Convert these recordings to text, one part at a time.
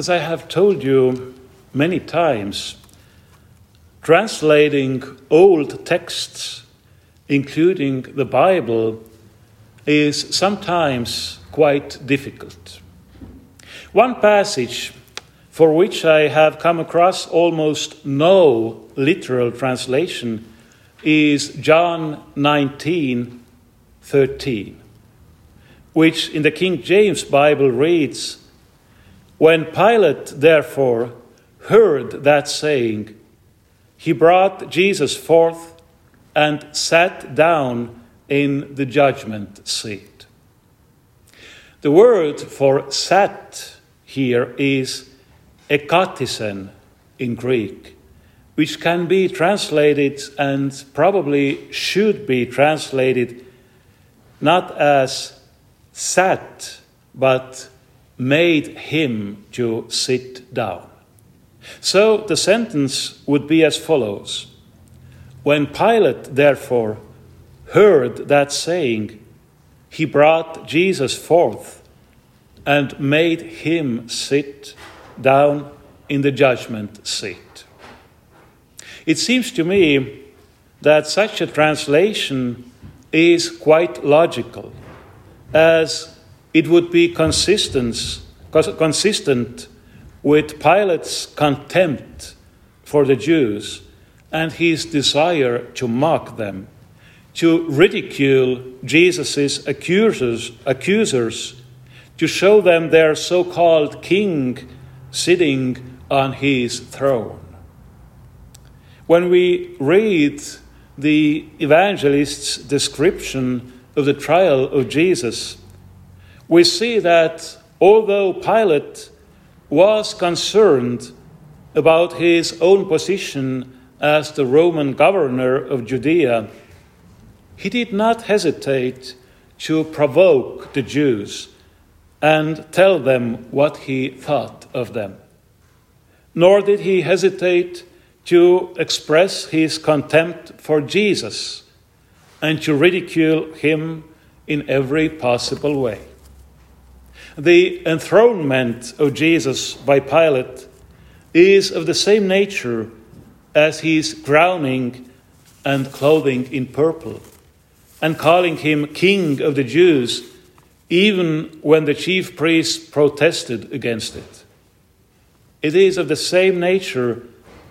As I have told you many times, translating old texts, including the Bible, is sometimes quite difficult. One passage for which I have come across almost no literal translation is John 19 13, which in the King James Bible reads, When Pilate therefore heard that saying, he brought Jesus forth and sat down in the judgment seat. The word for sat here is ekatisen in Greek, which can be translated and probably should be translated not as sat, but made him to sit down. So the sentence would be as follows When Pilate, therefore, heard that saying, he brought Jesus forth and made him sit down in the judgment seat. It seems to me that such a translation is quite logical, as it would be consistent, consistent with Pilate's contempt for the Jews and his desire to mock them, to ridicule Jesus' accusers, accusers, to show them their so called king sitting on his throne. When we read the evangelist's description of the trial of Jesus, we see that although Pilate was concerned about his own position as the Roman governor of Judea, he did not hesitate to provoke the Jews and tell them what he thought of them. Nor did he hesitate to express his contempt for Jesus and to ridicule him in every possible way. The enthronement of Jesus by Pilate is of the same nature as his crowning and clothing in purple, and calling him King of the Jews, even when the chief priests protested against it. It is of the same nature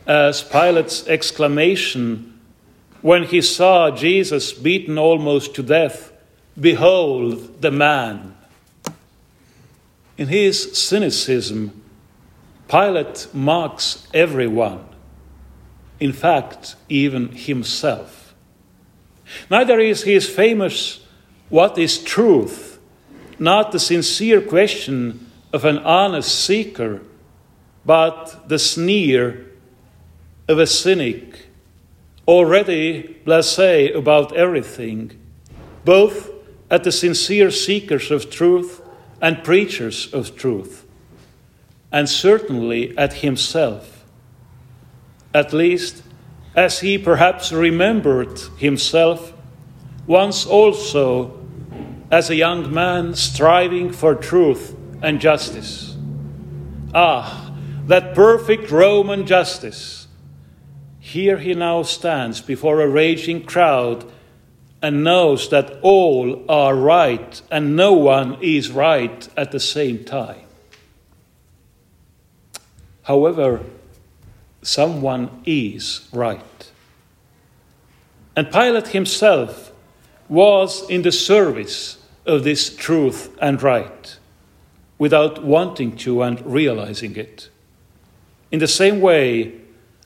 as Pilate's exclamation when he saw Jesus beaten almost to death Behold the man! In his cynicism, Pilate mocks everyone, in fact, even himself. Neither is his famous What is truth? not the sincere question of an honest seeker, but the sneer of a cynic, already blase about everything, both at the sincere seekers of truth and preachers of truth, and certainly at himself, at least as he perhaps remembered himself once also as a young man striving for truth and justice. Ah, that perfect Roman justice! Here he now stands before a raging crowd and knows that all are right and no one is right at the same time. However, someone is right. And Pilate himself was in the service of this truth and right without wanting to and realizing it. In the same way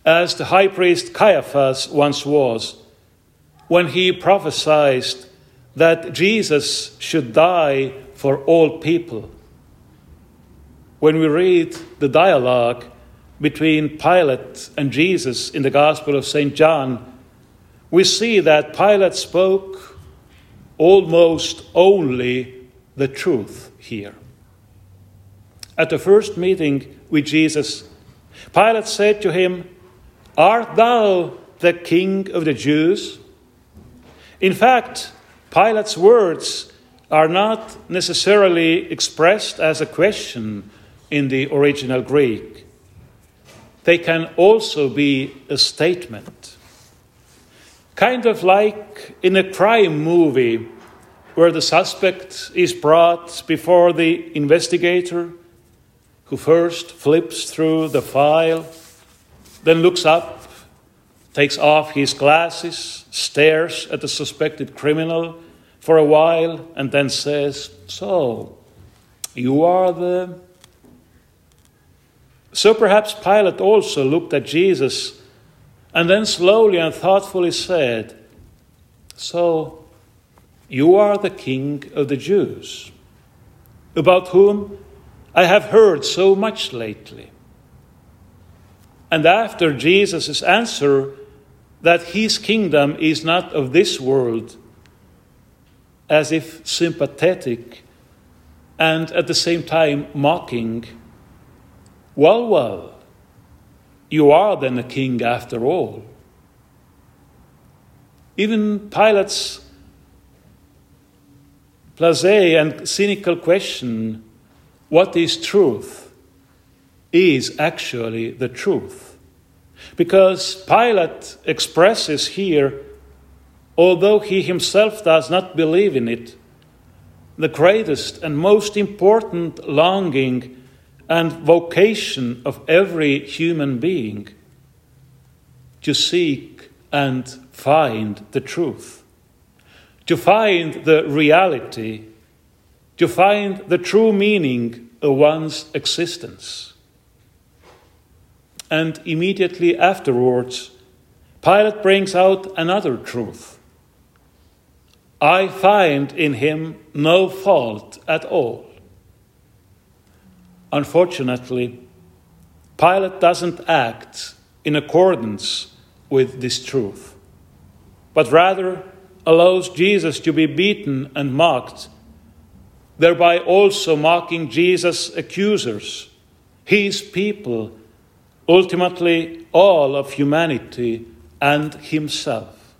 as the high priest Caiaphas once was when he prophesied that Jesus should die for all people. When we read the dialogue between Pilate and Jesus in the Gospel of St. John, we see that Pilate spoke almost only the truth here. At the first meeting with Jesus, Pilate said to him, Art thou the king of the Jews? In fact, Pilate's words are not necessarily expressed as a question in the original Greek. They can also be a statement. Kind of like in a crime movie where the suspect is brought before the investigator, who first flips through the file, then looks up, takes off his glasses, stares at the suspected criminal for a while, and then says, So, you are the. So perhaps Pilate also looked at Jesus and then slowly and thoughtfully said, So, you are the king of the Jews, about whom I have heard so much lately. And after Jesus' answer that his kingdom is not of this world, as if sympathetic and at the same time mocking, well, well, you are then a king after all. Even Pilate's Blase and cynical question, what is truth, is actually the truth. Because Pilate expresses here, although he himself does not believe in it, the greatest and most important longing and vocation of every human being to seek and find the truth to find the reality, to find the true meaning of one's existence. And immediately afterwards, Pilate brings out another truth. I find in him no fault at all. Unfortunately, Pilate doesn't act in accordance with this truth, but rather allows Jesus to be beaten and mocked, thereby also mocking Jesus' accusers, his people, ultimately all of humanity and himself.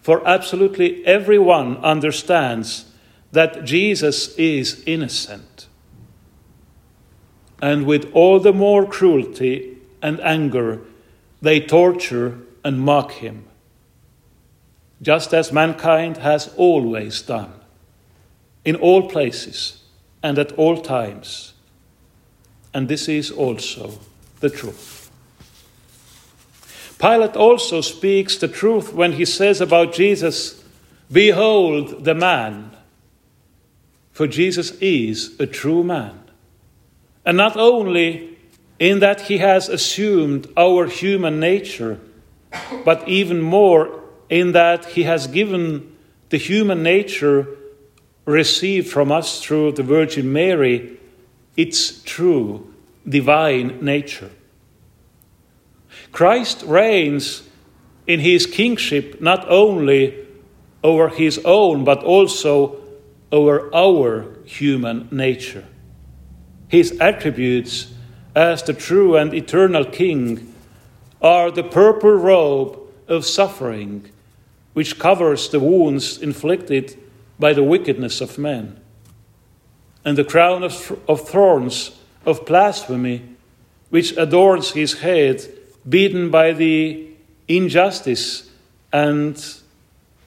For absolutely everyone understands that Jesus is innocent. And with all the more cruelty and anger, they torture and mock him just as mankind has always done, in all places and at all times. And this is also the truth. Pilate also speaks the truth when he says about Jesus, Behold the man. For Jesus is a true man. And not only in that he has assumed our human nature, but even more in that he has given the human nature received from us through the Virgin Mary its true divine nature. Christ reigns in his kingship not only over his own, but also over our human nature. His attributes as the true and eternal King are the purple robe of suffering which covers the wounds inflicted by the wickedness of men, and the crown of, thorns of blasphemy, which adorns his head, beaten by the injustice and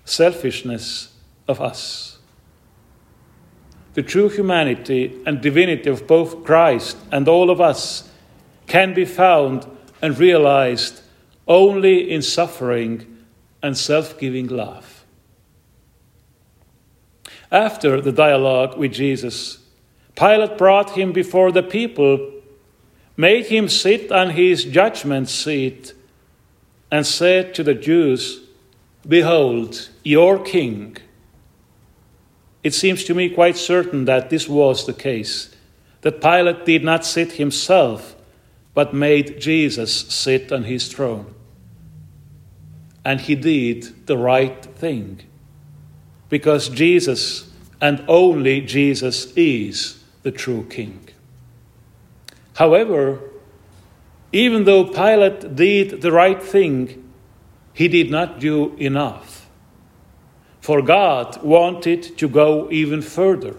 selfishness of us. The true humanity and divinity of both Christ and all of us can be found and realized only in suffering and self giving love. After the dialogue with Jesus, Pilate brought him before the people, made him sit on his judgment seat, and said to the Jews, Behold, your king. It seems to me quite certain that this was the case, that Pilate did not sit himself, but made Jesus sit on his throne and he did the right thing. Because Jesus and only Jesus is the true king. However, even though Pilate did the right thing, he did not do enough. For God wanted to go even further.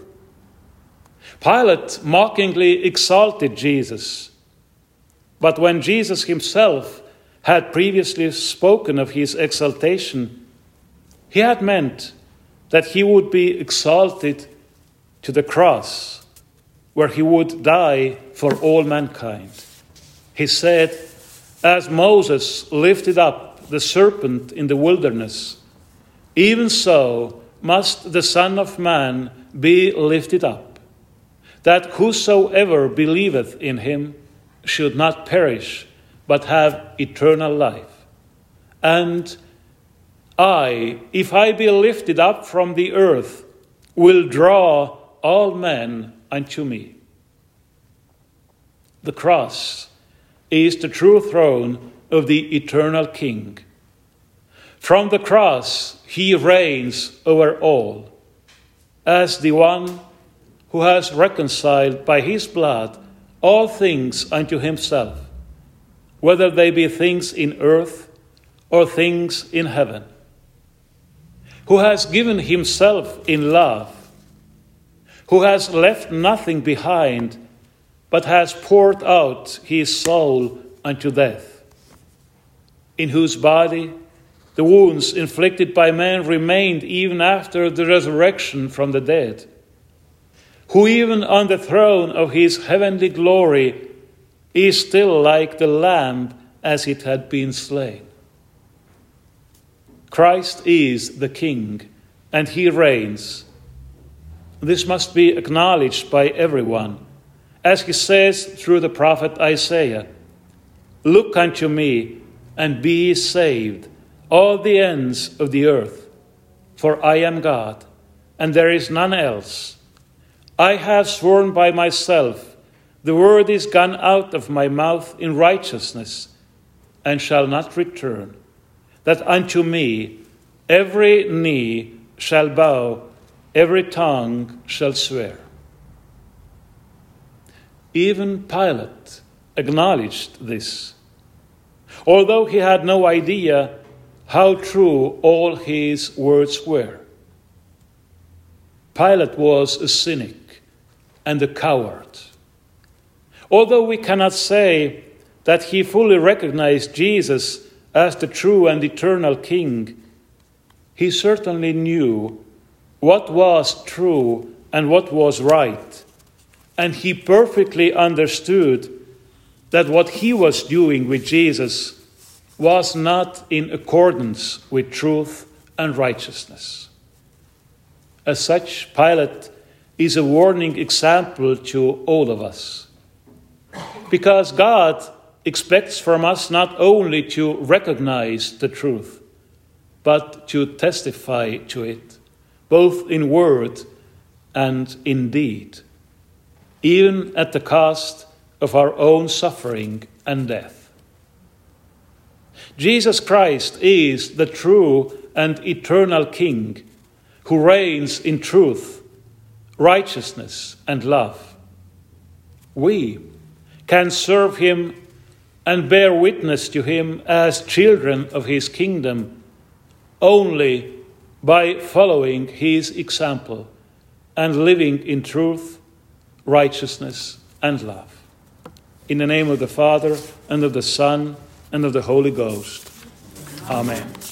Pilate mockingly exalted Jesus. But when Jesus himself had previously spoken of his exaltation, he had meant that he would be exalted to the cross, where he would die for all mankind. He said, As Moses lifted up the serpent in the wilderness, even so must the Son of Man be lifted up, that whosoever believeth in him should not perish, but have eternal life. And I, if I be lifted up from the earth, will draw all men unto me. The cross is the true throne of the eternal King. From the cross, he reigns over all as the one who has reconciled by his blood all things unto himself, whether they be things in earth or things in heaven, who has given himself in love, who has left nothing behind, but has poured out his soul unto death, in whose body the wounds inflicted by man remained even after the resurrection from the dead who even on the throne of his heavenly glory is still like the lamb as it had been slain. Christ is the King, and he reigns. This must be acknowledged by everyone, as he says through the prophet Isaiah Look unto me and be saved, all the ends of the earth, for I am God, and there is none else. I have sworn by myself, the word is gone out of my mouth in righteousness, and shall not return, that unto me every knee shall bow, every tongue shall swear. Even Pilate acknowledged this, although he had no idea how true all his words were. Pilate was a cynic and a coward. Although we cannot say that he fully recognized Jesus as the true and eternal King, he certainly knew what was true and what was right, and he perfectly understood that what he was doing with Jesus was not in accordance with truth and righteousness. As such, Pilate is a warning example to all of us. Because God expects from us not only to recognize the truth, but to testify to it, both in word and in deed, even at the cost of our own suffering and death. Jesus Christ is the true and eternal King who reigns in truth righteousness, and love. We can serve him and bear witness to him as children of his kingdom only by following his example and living in truth, righteousness, and love. In the name of the Father, and of the Son, and of the Holy Ghost. Amen.